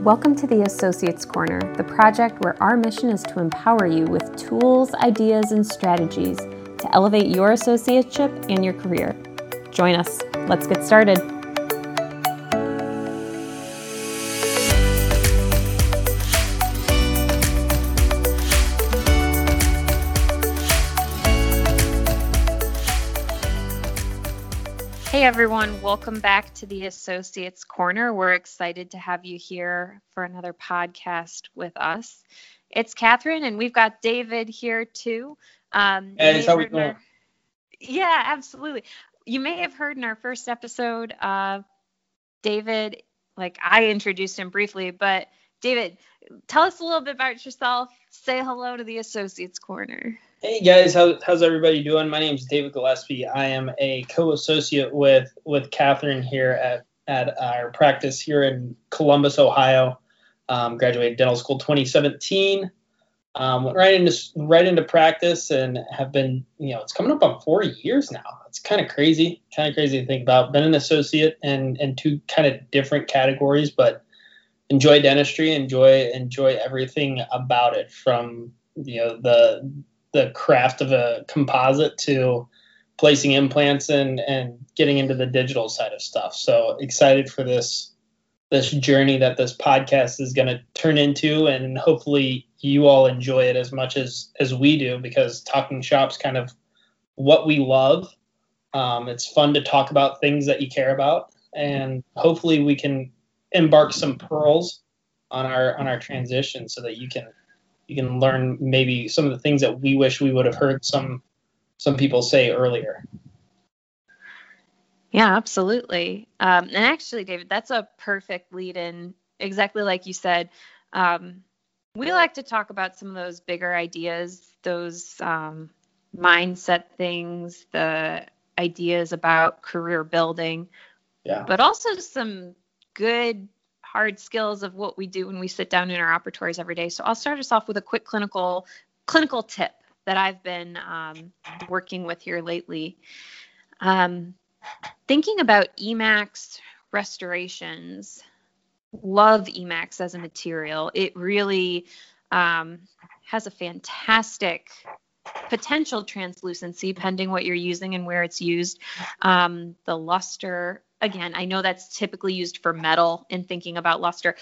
Welcome to the Associates Corner, the project where our mission is to empower you with tools, ideas, and strategies to elevate your associateship and your career. Join us. Let's get started. Everyone, welcome back to the Associates Corner. We're excited to have you here for another podcast with us. It's Katherine, and we've got David here too. Um, hey, how we doing? Our... Yeah, absolutely. You may have heard in our first episode, uh, David, like I introduced him briefly, but David, tell us a little bit about yourself. Say hello to the Associates Corner. Hey guys, how, how's everybody doing? My name is David Gillespie. I am a co-associate with with Katherine here at at our practice here in Columbus, Ohio. Um, graduated dental school 2017. Um, went right into right into practice and have been, you know, it's coming up on four years now. It's kind of crazy, kind of crazy to think about. Been an associate and and two kind of different categories, but enjoy dentistry, enjoy enjoy everything about it from you know the the craft of a composite to placing implants and and getting into the digital side of stuff. So excited for this this journey that this podcast is going to turn into and hopefully you all enjoy it as much as as we do because talking shops kind of what we love um, it's fun to talk about things that you care about and hopefully we can embark some pearls on our on our transition so that you can you can learn maybe some of the things that we wish we would have heard some some people say earlier. Yeah, absolutely. Um, and actually, David, that's a perfect lead in. Exactly like you said. Um, we like to talk about some of those bigger ideas, those um, mindset things, the ideas about career building, yeah. but also some good hard skills of what we do when we sit down in our operatories every day. So I'll start us off with a quick clinical clinical tip that I've been um, working with here lately. Um, thinking about Emax restorations, love Emax as a material. It really um, has a fantastic potential translucency, pending what you're using and where it's used. Um, the luster again, I know that's typically used for metal in thinking about luster,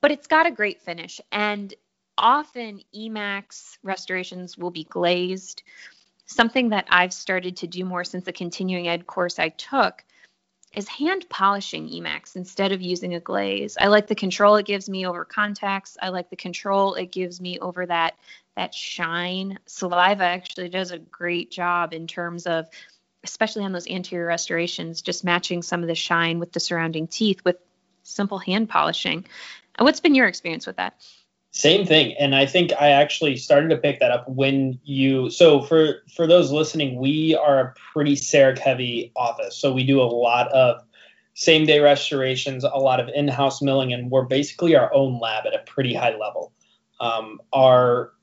but it's got a great finish. And often Emax restorations will be glazed. Something that I've started to do more since the continuing ed course I took is hand polishing Emax instead of using a glaze. I like the control it gives me over contacts. I like the control it gives me over that that shine. Saliva actually does a great job in terms of especially on those anterior restorations, just matching some of the shine with the surrounding teeth with simple hand polishing. What's been your experience with that? Same thing, and I think I actually started to pick that up when you. So for for those listening, we are a pretty CEREC heavy office, so we do a lot of same day restorations, a lot of in house milling, and we're basically our own lab at a pretty high level. Um, our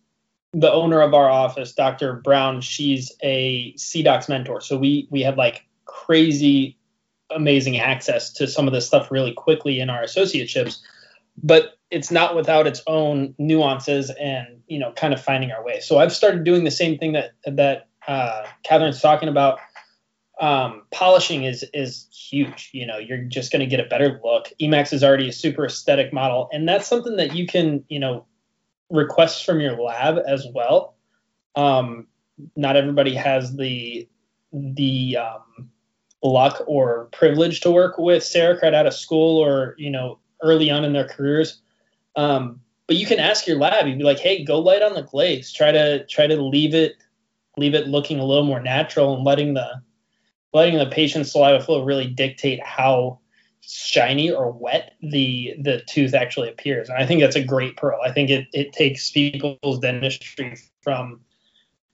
the owner of our office, Dr. Brown, she's a CDOCS mentor. So we we have like crazy amazing access to some of this stuff really quickly in our associateships, but it's not without its own nuances and you know kind of finding our way. So I've started doing the same thing that that uh, Katherine's talking about. Um, polishing is is huge. You know, you're just going to get a better look. Emax is already a super aesthetic model, and that's something that you can you know requests from your lab as well. Um, not everybody has the the um, luck or privilege to work with CEREC right out of school or you know early on in their careers. Um, but you can ask your lab. You'd be like, "Hey, go light on the glaze. Try to try to leave it leave it looking a little more natural and letting the letting the patient's saliva flow really dictate how shiny or wet the the tooth actually appears. And I think that's a great pearl. I think it, it takes people's dentistry from,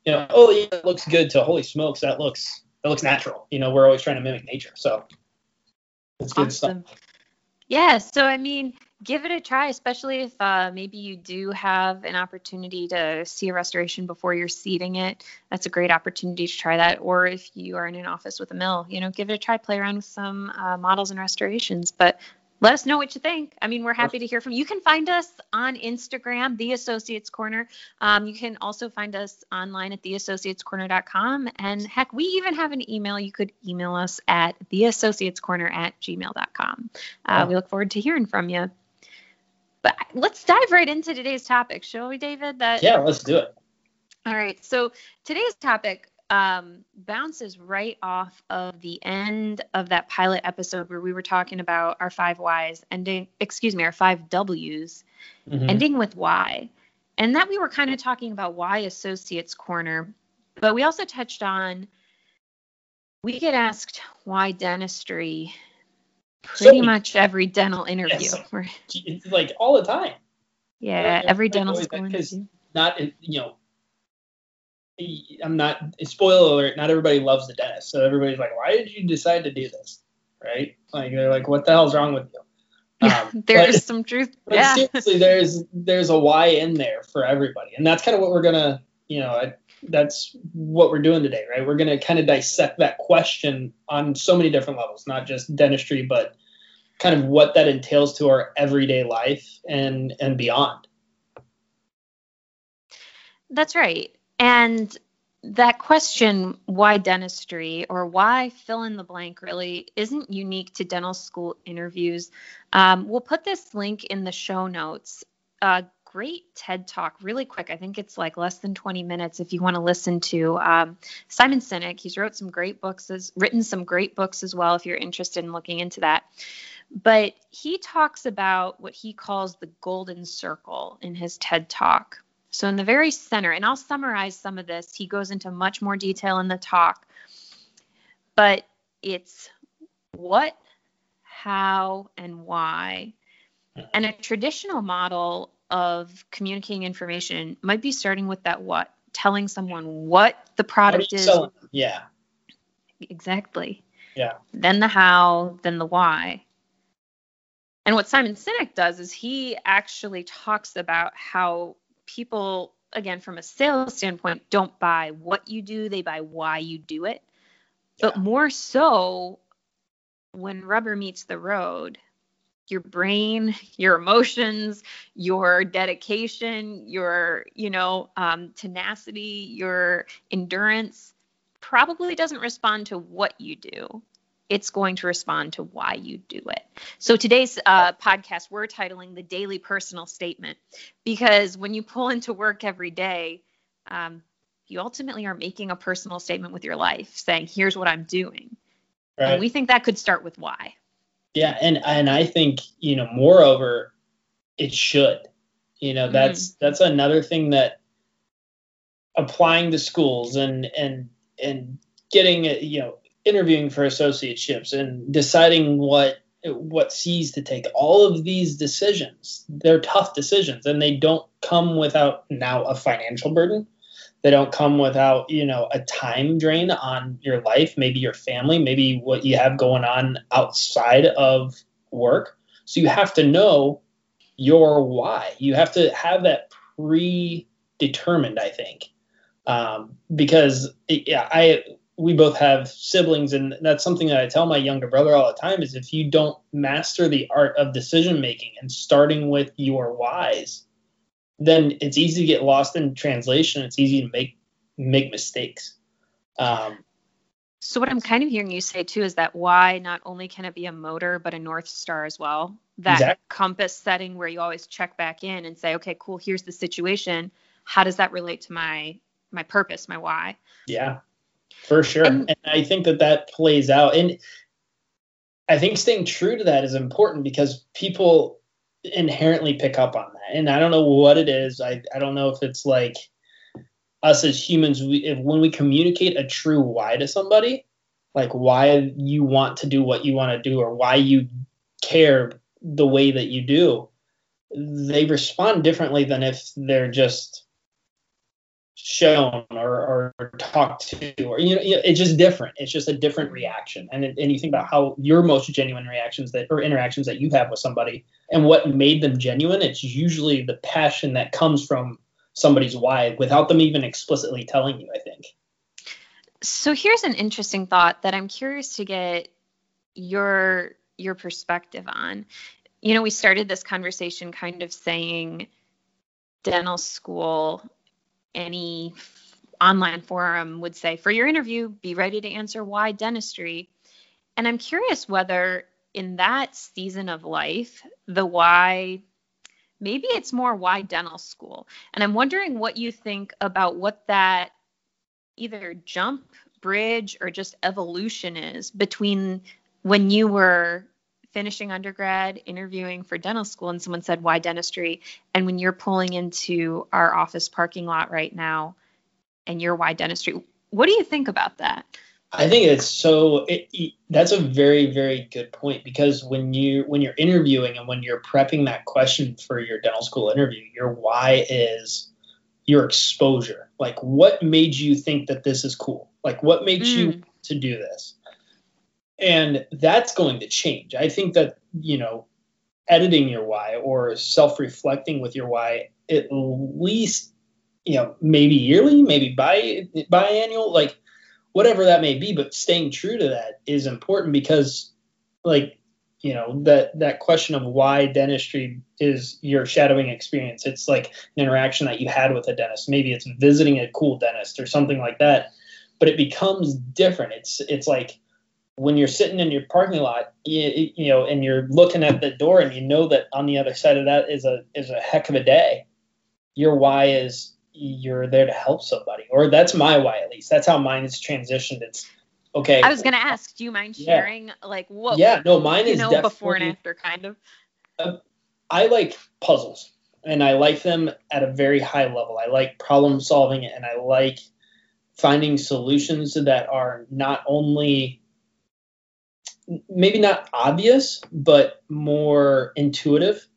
you know, oh yeah, it looks good to holy smokes, that looks that looks natural. You know, we're always trying to mimic nature. So it's good stuff. Yeah. So I mean, give it a try, especially if uh, maybe you do have an opportunity to see a restoration before you're seating it. That's a great opportunity to try that. Or if you are in an office with a mill, you know, give it a try, play around with some uh, models and restorations. But let us know what you think. I mean, we're happy to hear from you. You can find us on Instagram, The Associates Corner. Um, you can also find us online at theassociatescorner.com. And heck, we even have an email. You could email us at theassociatescorner at gmail.com. Uh, we look forward to hearing from you. But let's dive right into today's topic, shall we, David? That yeah, let's do it. All right. So today's topic um, bounces right off of the end of that pilot episode where we were talking about our five whys ending, excuse me, our five W's mm-hmm. ending with why. And that we were kind of talking about why Associates Corner, but we also touched on we get asked why dentistry pretty so, much every dental interview. Yes, like all the time. Yeah, every dental school interview. Not you know I'm not spoiler alert. Not everybody loves the dentist, so everybody's like, "Why did you decide to do this?" Right? Like they're like, "What the hell's wrong with you?" Um, there's but, some truth. yeah. seriously, there's there's a why in there for everybody, and that's kind of what we're gonna, you know, I, that's what we're doing today, right? We're gonna kind of dissect that question on so many different levels, not just dentistry, but kind of what that entails to our everyday life and and beyond. That's right. And that question, why dentistry or why fill in the blank, really isn't unique to dental school interviews. Um, we'll put this link in the show notes. A great TED talk, really quick. I think it's like less than 20 minutes if you want to listen to um, Simon Sinek. He's wrote some great books, has written some great books as well if you're interested in looking into that. But he talks about what he calls the golden circle in his TED talk. So, in the very center, and I'll summarize some of this, he goes into much more detail in the talk, but it's what, how, and why. And a traditional model of communicating information might be starting with that what, telling someone what the product is. Selling? Yeah. Exactly. Yeah. Then the how, then the why. And what Simon Sinek does is he actually talks about how people again from a sales standpoint don't buy what you do they buy why you do it yeah. but more so when rubber meets the road your brain your emotions your dedication your you know um, tenacity your endurance probably doesn't respond to what you do it's going to respond to why you do it. So today's uh, podcast, we're titling the Daily Personal Statement because when you pull into work every day, um, you ultimately are making a personal statement with your life, saying, "Here's what I'm doing," right. and we think that could start with why. Yeah, and and I think you know, moreover, it should. You know, that's mm-hmm. that's another thing that applying to schools and and and getting you know interviewing for associateships and deciding what what C's to take. All of these decisions, they're tough decisions and they don't come without now a financial burden. They don't come without, you know, a time drain on your life, maybe your family, maybe what you have going on outside of work. So you have to know your why. You have to have that predetermined, I think. Um, because yeah, I we both have siblings and that's something that i tell my younger brother all the time is if you don't master the art of decision making and starting with your whys then it's easy to get lost in translation it's easy to make make mistakes um, so what i'm kind of hearing you say too is that why not only can it be a motor but a north star as well that exactly. compass setting where you always check back in and say okay cool here's the situation how does that relate to my my purpose my why yeah for sure. And, and I think that that plays out. And I think staying true to that is important because people inherently pick up on that. And I don't know what it is. I, I don't know if it's like us as humans, we, if when we communicate a true why to somebody, like why you want to do what you want to do or why you care the way that you do, they respond differently than if they're just shown or, or talked to or you know it's just different. It's just a different reaction. And and you think about how your most genuine reactions that or interactions that you have with somebody and what made them genuine it's usually the passion that comes from somebody's why without them even explicitly telling you i think. So here's an interesting thought that i'm curious to get your your perspective on. You know, we started this conversation kind of saying dental school, any online forum would say, for your interview, be ready to answer why dentistry. And I'm curious whether in that season of life, the why, maybe it's more why dental school. And I'm wondering what you think about what that either jump, bridge, or just evolution is between when you were finishing undergrad, interviewing for dental school, and someone said, Why dentistry? And when you're pulling into our office parking lot right now and you're why dentistry, what do you think about that? I think it's so. It, it, that's a very, very good point because when you when you're interviewing and when you're prepping that question for your dental school interview, your why is your exposure. Like, what made you think that this is cool? Like, what makes mm. you to do this? And that's going to change. I think that you know, editing your why or self-reflecting with your why at least you know maybe yearly, maybe bi biannual, like whatever that may be, but staying true to that is important because like you know that that question of why dentistry is your shadowing experience. It's like an interaction that you had with a dentist. Maybe it's visiting a cool dentist or something like that but it becomes different. It's it's like when you're sitting in your parking lot you, you know and you're looking at the door and you know that on the other side of that is a is a heck of a day your why is you're there to help somebody, or that's my why at least. That's how mine is transitioned. It's okay. I was gonna ask, do you mind sharing yeah. like what? Yeah, no, mine is know before and after, kind of. Uh, I like puzzles, and I like them at a very high level. I like problem solving, and I like finding solutions that are not only maybe not obvious, but more intuitive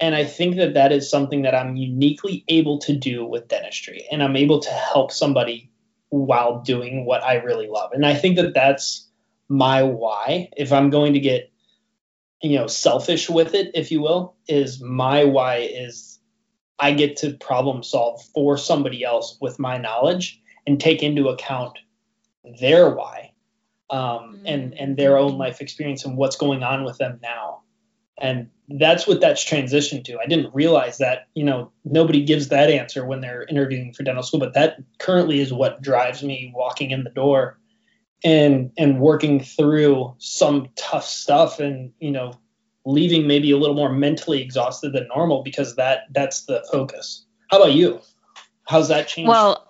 and I think that that is something that I'm uniquely able to do with dentistry. And I'm able to help somebody while doing what I really love. And I think that that's my why. If I'm going to get, you know, selfish with it, if you will, is my why is I get to problem solve for somebody else with my knowledge and take into account their why um, and and their own mm-hmm. life experience and what's going on with them now and that's what that's transitioned to. I didn't realize that, you know, nobody gives that answer when they're interviewing for dental school, but that currently is what drives me walking in the door and and working through some tough stuff and, you know, leaving maybe a little more mentally exhausted than normal because that that's the focus. How about you? How's that changed? Well,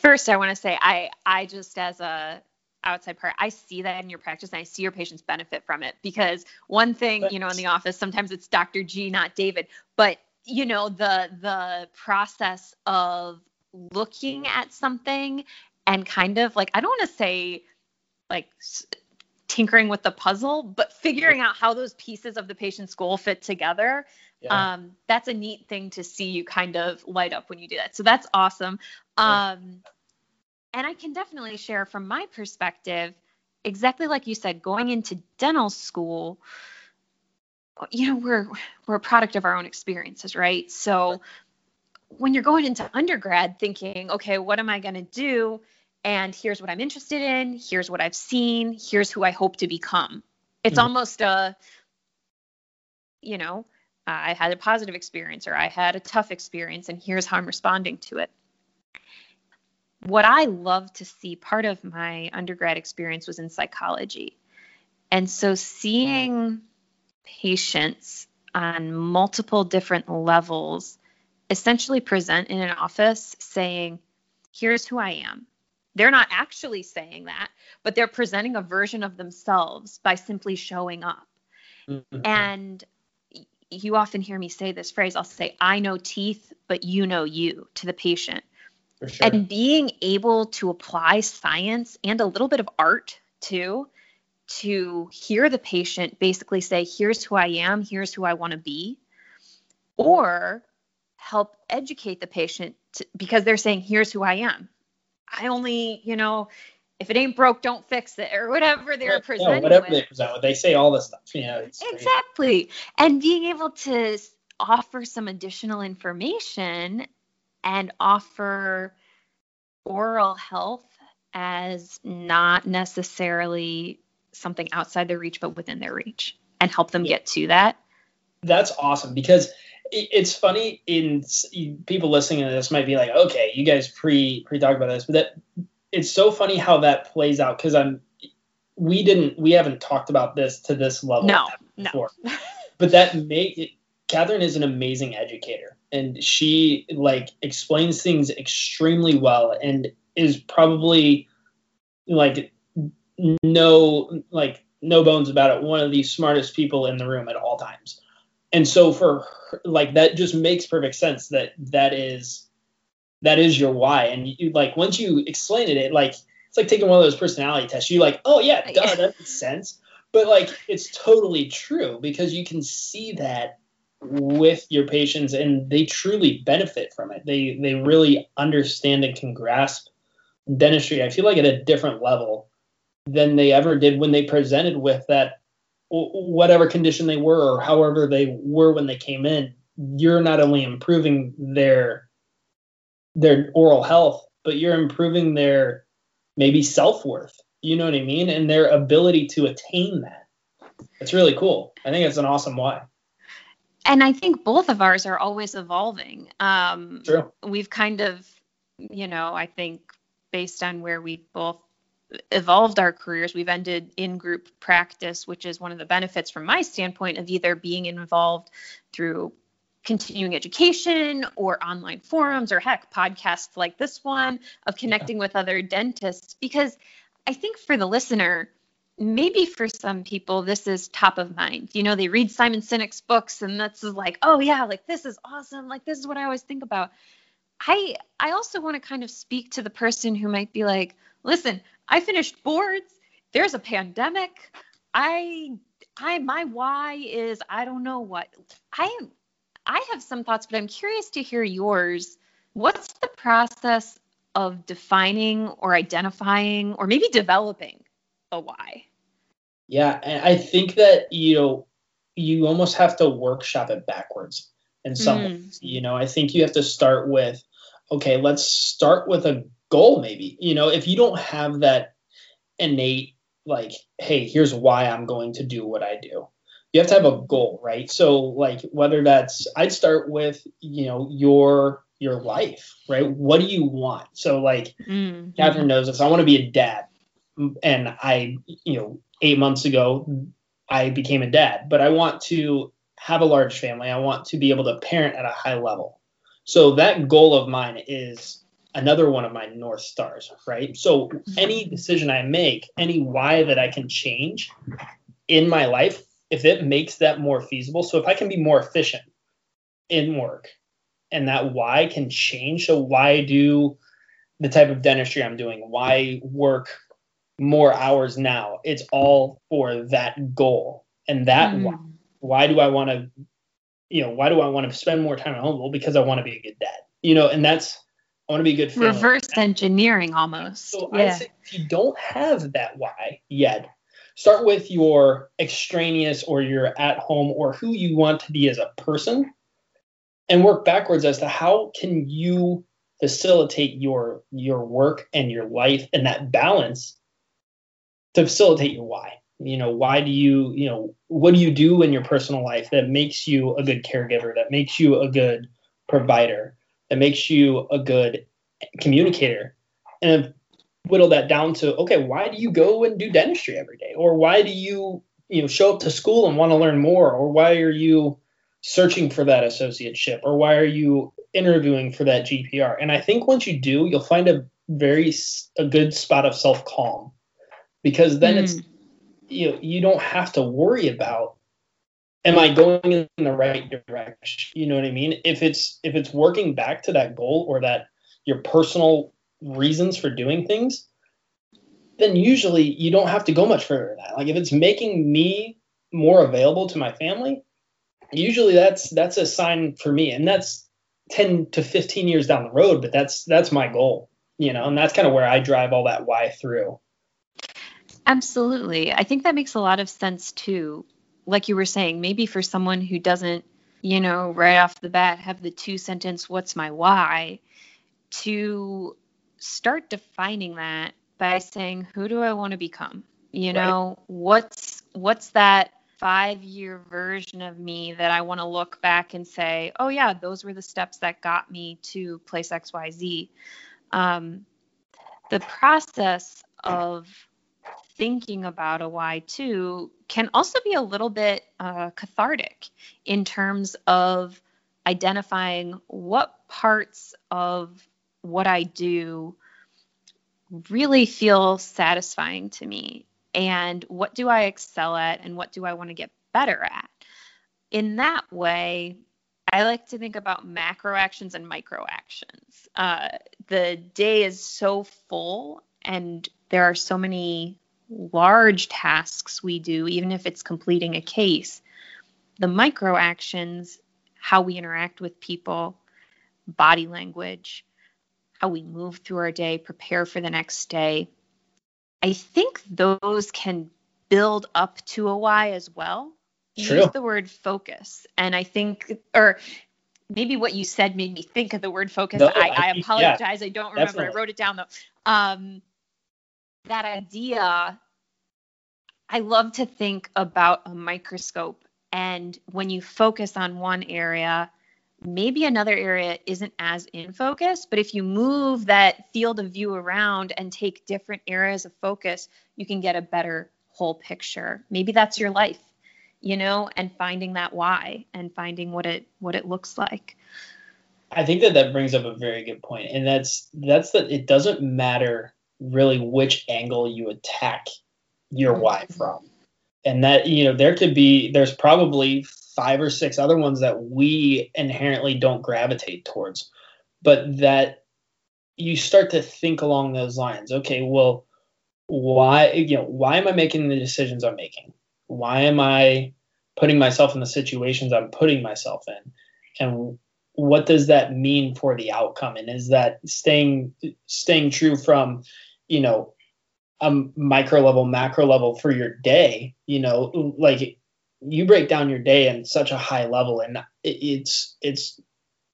first I want to say I I just as a outside part i see that in your practice and i see your patients benefit from it because one thing you know in the office sometimes it's dr g not david but you know the the process of looking at something and kind of like i don't want to say like tinkering with the puzzle but figuring out how those pieces of the patient's goal fit together yeah. um, that's a neat thing to see you kind of light up when you do that. So that's awesome. Um, and I can definitely share from my perspective, exactly like you said, going into dental school, you know, we're we're a product of our own experiences, right? So when you're going into undergrad thinking, okay, what am I going to do? And here's what I'm interested in, here's what I've seen, here's who I hope to become. It's mm-hmm. almost a you know, I had a positive experience or I had a tough experience and here's how I'm responding to it what I love to see, part of my undergrad experience was in psychology. And so seeing patients on multiple different levels essentially present in an office saying, here's who I am. They're not actually saying that, but they're presenting a version of themselves by simply showing up. Mm-hmm. And you often hear me say this phrase I'll say, I know teeth, but you know you to the patient. Sure. And being able to apply science and a little bit of art too to hear the patient basically say, here's who I am, here's who I want to be, or help educate the patient to, because they're saying, here's who I am. I only, you know, if it ain't broke, don't fix it, or whatever they're yeah, presenting. Yeah, whatever with. they present with, they say all this stuff. You know, exactly. And being able to offer some additional information and offer oral health as not necessarily something outside their reach, but within their reach. and help them get to that. That's awesome because it's funny in people listening to this might be like, okay, you guys pre pre talked about this, but that it's so funny how that plays out because I'm we didn't we haven't talked about this to this level no, before. No. but that make Katherine is an amazing educator and she like explains things extremely well and is probably like no like no bones about it one of the smartest people in the room at all times. And so for her, like that just makes perfect sense that that is that is your why. And you like once you explain it it like it's like taking one of those personality tests. You like oh yeah duh, that makes sense. But like it's totally true because you can see that with your patients and they truly benefit from it. They they really understand and can grasp dentistry i feel like at a different level than they ever did when they presented with that whatever condition they were or however they were when they came in. You're not only improving their their oral health but you're improving their maybe self-worth. You know what i mean? And their ability to attain that. It's really cool. I think it's an awesome why and i think both of ours are always evolving um True. we've kind of you know i think based on where we both evolved our careers. We've ended in group practice, which is one of the benefits from my standpoint of either being involved through continuing education or online forums or heck, podcasts like this one of connecting with other dentists. Because I think for the listener, maybe for some people this is top of mind. You know, they read Simon Sinek's books and that's like, oh yeah, like this is awesome. Like this is what I always think about. I I also want to kind of speak to the person who might be like, listen, I finished boards. There's a pandemic. I I my why is I don't know what. I I have some thoughts, but I'm curious to hear yours. What's the process of defining or identifying or maybe developing a why? Yeah, and I think that you know you almost have to workshop it backwards in some mm. ways. You know, I think you have to start with okay, let's start with a goal maybe you know if you don't have that innate like hey here's why i'm going to do what i do you have to have a goal right so like whether that's i'd start with you know your your life right what do you want so like mm-hmm. katherine knows this i want to be a dad and i you know eight months ago i became a dad but i want to have a large family. I want to be able to parent at a high level. So that goal of mine is another one of my north stars right? So any decision i make any why that i can change in my life if it makes that more feasible so if i can be more efficient in work and that why can change so why do the type of dentistry i'm doing why work more hours now it's all for that goal and that mm. why, why do i want to you know why do i want to spend more time at home well because i want to be a good dad you know and that's I want to be a good family. Reverse engineering almost. So yeah. I say if you don't have that why yet, start with your extraneous or your at home or who you want to be as a person and work backwards as to how can you facilitate your your work and your life and that balance to facilitate your why. You know why do you you know what do you do in your personal life that makes you a good caregiver that makes you a good provider that makes you a good communicator? And whittle that down to okay why do you go and do dentistry every day? Or why do you you know show up to school and want to learn more? Or why are you searching for that associateship? Or why are you interviewing for that gpr and i think once you do you'll find a very a good spot of self calm because then mm. it's you know, you don't have to worry about am I going in the right direction? You know what I mean? If it's if it's working back to that goal or that your personal reasons for doing things, then usually you don't have to go much further than that. Like if it's making me more available to my family, usually that's that's a sign for me. And that's 10 to 15 years down the road, but that's that's my goal, you know, and that's kind of where I drive all that why through. Absolutely. I think that makes a lot of sense too like you were saying, maybe for someone who doesn't, you know, right off the bat have the two sentence, what's my why, to start defining that by saying, who do I want to become? You know, right. what's what's that five year version of me that I want to look back and say, oh, yeah, those were the steps that got me to place XYZ. Um, the process of thinking about a why too can also be a little bit uh, cathartic in terms of identifying what parts of what I do really feel satisfying to me and what do I excel at and what do I want to get better at. In that way, I like to think about macro actions and micro actions. Uh, the day is so full and there are so many large tasks we do, even if it's completing a case. The micro actions, how we interact with people, body language, how we move through our day, prepare for the next day, I think those can build up to a why as well. You use the word focus, and I think, or maybe what you said made me think of the word focus. No, I, I, I, apologize. Yeah, I don't remember. Definitely. I wrote it down though. Um, that idea, I love to think about a microscope, and when you focus on one area, maybe another area isn't as in focus, but if you move that field of view around and take different areas of focus, you can get a better whole picture. Maybe that's your life, you know, and finding that why and finding what it what it looks like. I think that that brings up a very good point, and that's that's that it doesn't matter really which angle you attack your mm-hmm. why from, and that you know there could be there's probably five or six other ones that we inherently don't gravitate towards, but that you start to think along those lines. Okay, well, why you know why am I making the decisions I'm making? Why am I putting myself in the situations I'm putting myself in? And what does that mean for the outcome? And is that staying staying true from, you know, a micro level, macro level for your day? You know, like you break down your day in such a high level, and it's it's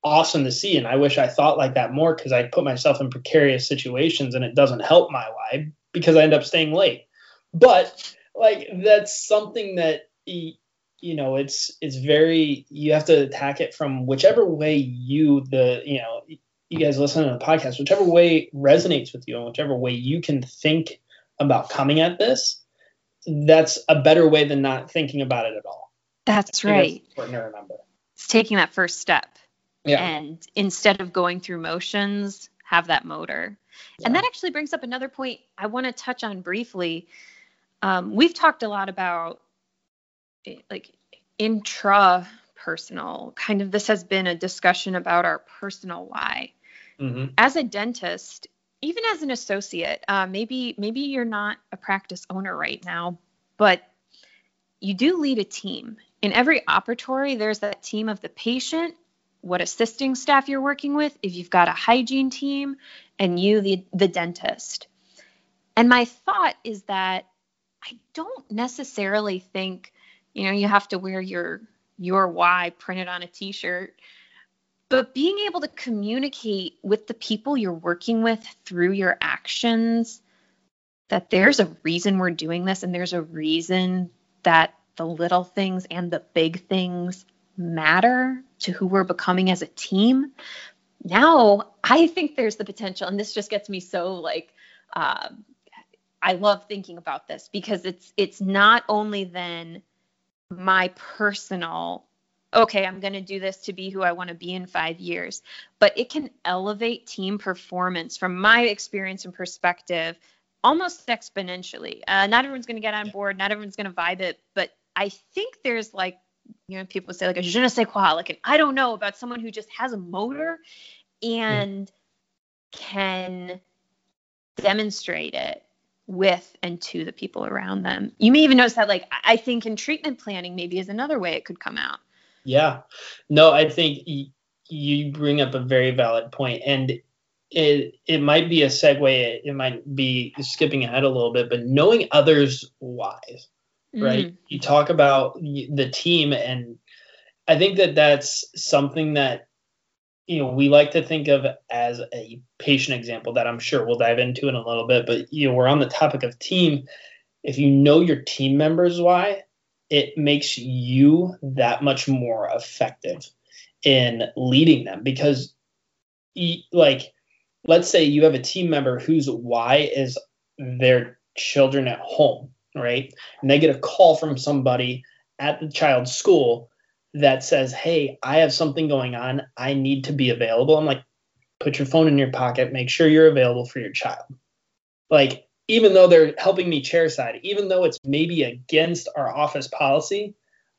awesome to see. And I wish I thought like that more because I put myself in precarious situations, and it doesn't help my life because I end up staying late. But like that's something that you know it's it's very you have to attack it from whichever way you the you know you guys listen to the podcast whichever way resonates with you and whichever way you can think about coming at this that's a better way than not thinking about it at all that's right that's important to remember it's taking that first step yeah. and instead of going through motions have that motor yeah. And that actually brings up another point I want to touch on briefly. Um, we've talked a lot about eh, like intra personal, kind of this has been a discussion about our personal why. Mm-hmm. As a dentist, even as an associate, uh, maybe maybe you're not a practice owner right now, but you do lead a team. In every operatory, there's that team of the patient what assisting staff you're working with, if you've got a hygiene team, and you, the, the dentist. And my thought is that I don't necessarily think, you know, you have to wear your your why printed on a t-shirt, but being able to communicate with the people you're working with through your actions that there's a reason we're doing this and there's a reason that the little things and the big things matter to who we're becoming as a team, now I think there's the potential, and this just gets me so like, uh, I love thinking about this because it's it's not only then my personal okay, I'm going to do this to be who I want to be in five years. But it can elevate team performance from my experience and perspective almost exponentially. Uh, not everyone's going to get on board, not everyone's going to vibe it, but I think there's like you know, people say like a je ne sais quoi, like an I don't know about someone who just has a motor and can demonstrate it with and to the people around them. You may even notice that, like, I think in treatment planning, maybe is another way it could come out. Yeah. No, I think you bring up a very valid point, and it it might be a segue. It might be skipping ahead a little bit, but knowing others' whys right? Mm. You talk about the team, and I think that that's something that you know we like to think of as a patient example that I'm sure we'll dive into in a little bit. But you know, we're on the topic of team. If you know your team members why, it makes you that much more effective in leading them because like let's say you have a team member whose why is their children at home right? And they get a call from somebody at the child's school that says hey i have something going on. I need to be available. I'm like put your phone in your pocket. Make sure you're available for your child. Like even though they're helping me chairside, even though it's maybe against our office policy,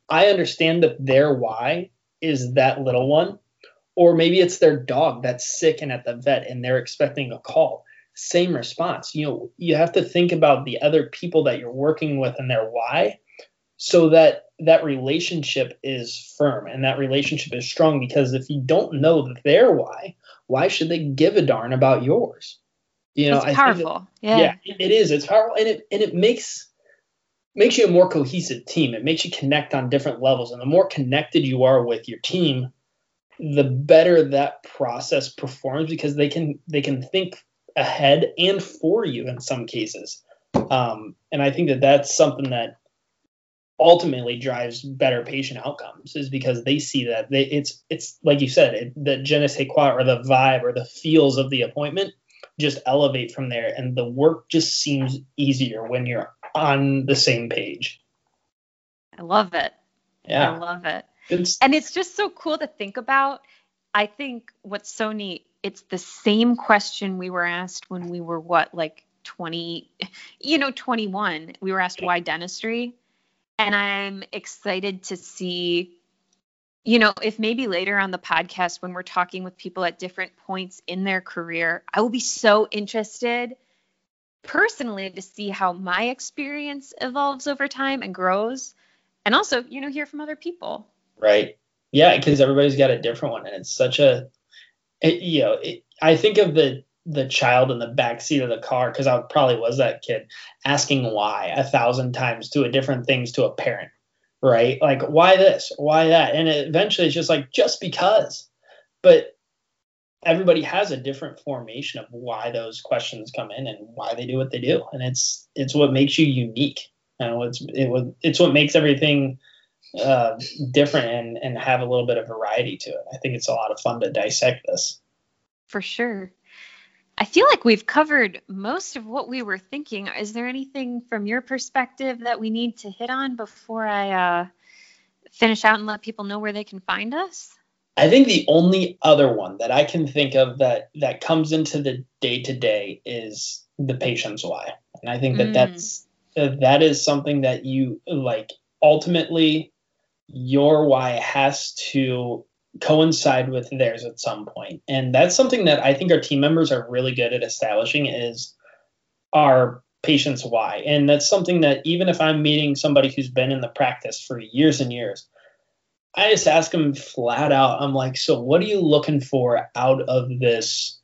I understand that their why is that little one. Or maybe it's their dog that's sick and at the vet and they're expecting a call. Same response. You know, you have to think about the other people that you're working with and their why so that that relationship is firm and that relationship is strong because if you don't know their why, why should they give a darn about yours? You know, it's powerful. Yeah. yeah, it is. It's powerful, and it and it makes makes you a more cohesive team. It makes you connect on different levels, and the more connected you are with your team, the better that process performs because they can they can think ahead and for you in some cases. Um, and I think that that's something that ultimately drives better patient outcomes is because they see that they, it's it's like you said it, the je ne sais quoi or the vibe or the feels of the appointment just elevate from there. And the work just seems easier when you're on the same page. I love it. Yeah. i love it. It's, and it's just so cool to think about. I think what's so neat it's the same question we were asked when we were what like 20 you know 21 we were asked why dentistry. And i'm excited to see you know, if maybe later on the podcast when we're talking with people at different points in their career, I will be so interested personally to see how my experience evolves over time and grows and also, you know, hear from other people. Right. Yeah, because everybody's got a different one and it's such a it, you know, it, I think of the the child in the back seat of the car because I probably was that kid asking why a thousand times to a different things to a parent right? Like, why this? Why that? And it, eventually it's just like, just because. But everybody has a different formation of why those questions come in and why they do what they do. And it's it's what makes you unique. Know, it's it, it's what makes everything uh, different and, and have a little bit of variety to it. I think it's a lot of fun to dissect this. For sure. I feel like we've covered most of what we were thinking. Is there anything from your perspective that we need to hit on before I uh, finish out and let people know where they can find us? I think the only other one that I can think of that that comes into the day to day is the patient's why, and I think that mm. that's uh, that is something that you like. Ultimately, your why has to coincide with theirs at some point. And that's something that I think our team members are really good at establishing is our patient's why. And that's something that even if I'm meeting somebody who's been in the practice for years and years, I just ask them flat out, I'm like, so what are you looking for out of this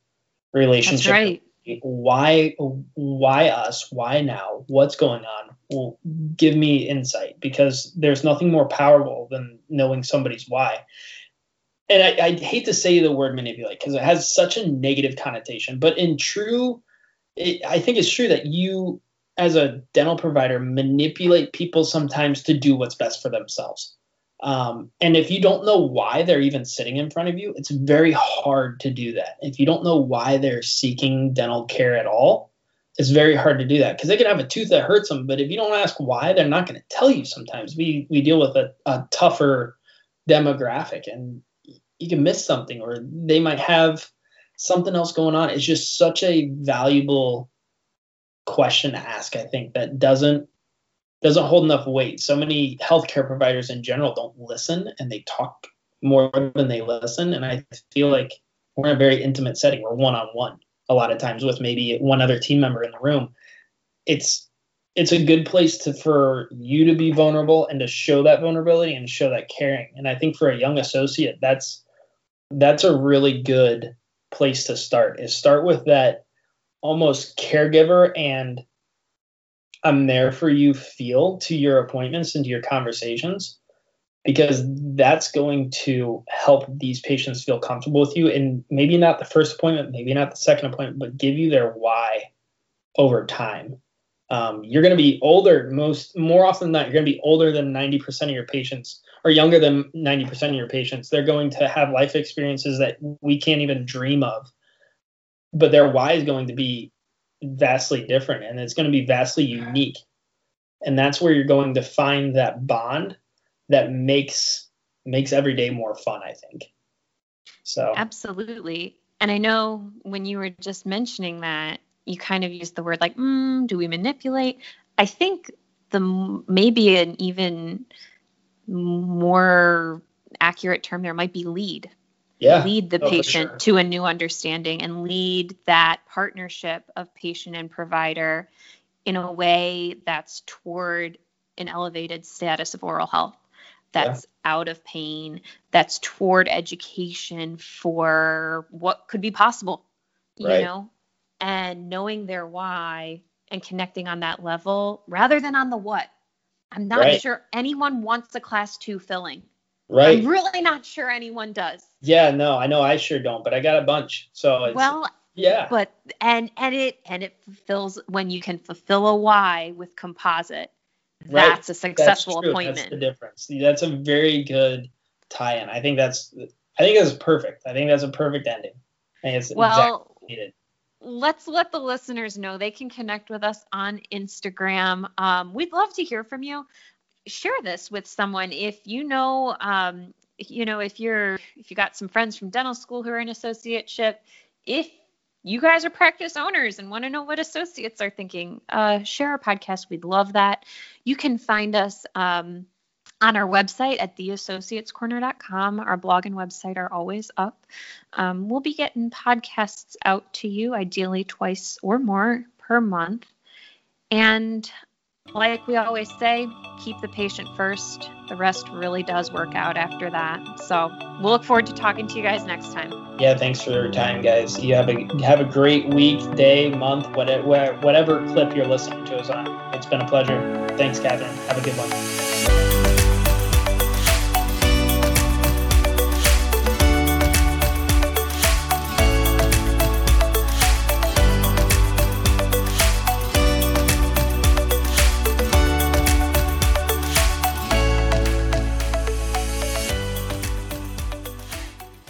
relationship? That's right. Why why us? Why now? What's going on? Well, give me insight because there's nothing more powerful than knowing somebody's why and I, I hate to say the word manipulate because it has such a negative connotation, but in true, it, I think it's true that you, as a dental provider, manipulate people sometimes to do what's best for themselves. Um, and if you don't know why they're even sitting in front of you, it's very hard to do that. If you don't know why they're seeking dental care at all, it's very hard to do that because they can have a tooth that hurts them, but if you don't ask why, they're not going to tell you. Sometimes we we deal with a, a tougher demographic, and you can miss something or they might have something else going on. It's just such a valuable question to ask, I think, that doesn't doesn't hold enough weight. So many healthcare providers in general don't listen and they talk more than they listen. And I feel like we're in a very intimate setting. We're one on one a lot of times with maybe one other team member in the room. It's it's a good place to for you to be vulnerable and to show that vulnerability and show that caring. And I think for a young associate, that's that's a really good place to start is start with that almost caregiver and I'm there for you feel to your appointments and to your conversations because that's going to help these patients feel comfortable with you and maybe not the first appointment, maybe not the second appointment, but give you their why over time. um, you're going to be older most more often than not. You're going to be older than 90% of your patients, or younger than 90% of your patients. They're going to have life experiences that we can't even dream of, but their why is going to be vastly different, and it's going to be vastly unique. And that's where you're going to find that bond that makes makes every day more fun. I think. So absolutely. And I know when you were just mentioning that, you kind of used the word like, mm, do we manipulate? I think the maybe an even more accurate term there might be lead. Yeah. Lead the oh, patient sure. to a new understanding and lead that partnership of patient and provider in a way that's toward an elevated status of oral health that's yeah. out of pain, that's toward education for what could be possible, you right. know, and knowing their why and connecting on that level rather than on the what. I'm not right. sure anyone wants a class two filling. Right. I'm really not sure anyone does. Yeah, no, I know I sure don't, but I got a bunch. So well, yeah. But and and it and it fulfills when you can fulfill a why with composite right. that's a successful that's appointment. That's the difference. That's a very good tie-in. I think that's I think that's perfect. I think that's a perfect ending. I think it's well, exactly let's let the listeners know they can connect with us on Instagram. Um, we'd love to hear from you. Share this with someone if you know, um, you know, if you're if you got some friends from dental school who are in associateship, if you guys are practice owners and want to know what associates are thinking, uh, share our podcast. We'd love that. You can find us um, on our website at theassociatescorner.com. Our blog and website are always up. Um, we'll be getting podcasts out to you, ideally twice or more per month. And like we always say, keep the patient first. The rest really does work out after that. So we'll look forward to talking to you guys next time. Yeah, thanks for your time, guys. You have a have a great week, day, month, whatever whatever clip you're listening to us on. It's been a pleasure. Thanks, Katherine. Have a good one.